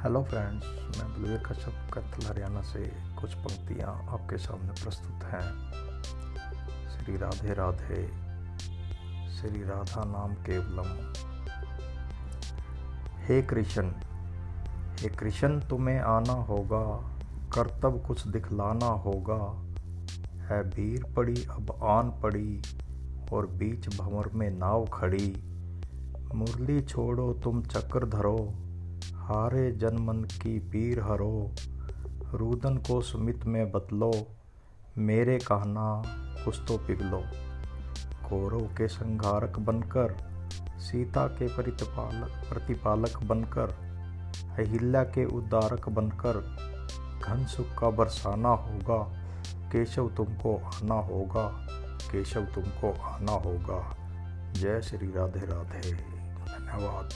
Hello friends मैं बलवीर कश्यप कत्ल हरियाणा से कुछ पंक्तियाँ आपके सामने प्रस्तुत हैं। श्री राधे राधे, श्री राधा नाम केवलम। हे कृष्ण हे कृष्ण, तुम्हें आना होगा, कर्तव्य कुछ दिखलाना होगा। है भीड़ पड़ी, अब आन पड़ी, और बीच भंवर में नाव खड़ी। मुरली छोड़ो, तुम चक्र धरो हारे जन मन की पीर हरो, रुदन को सुमित में बदलो, मेरे कहना कुछ तो पिघलो। कौरव के संघारक बनकर, सीता के प्रतिपालक प्रतिपालक बनकर, अहिल्या के उद्धारक बनकर, घन सुख का बरसाना होगा, केशव तुमको आना होगा, केशव तुमको आना होगा। जय श्री राधे राधे, धन्यवाद।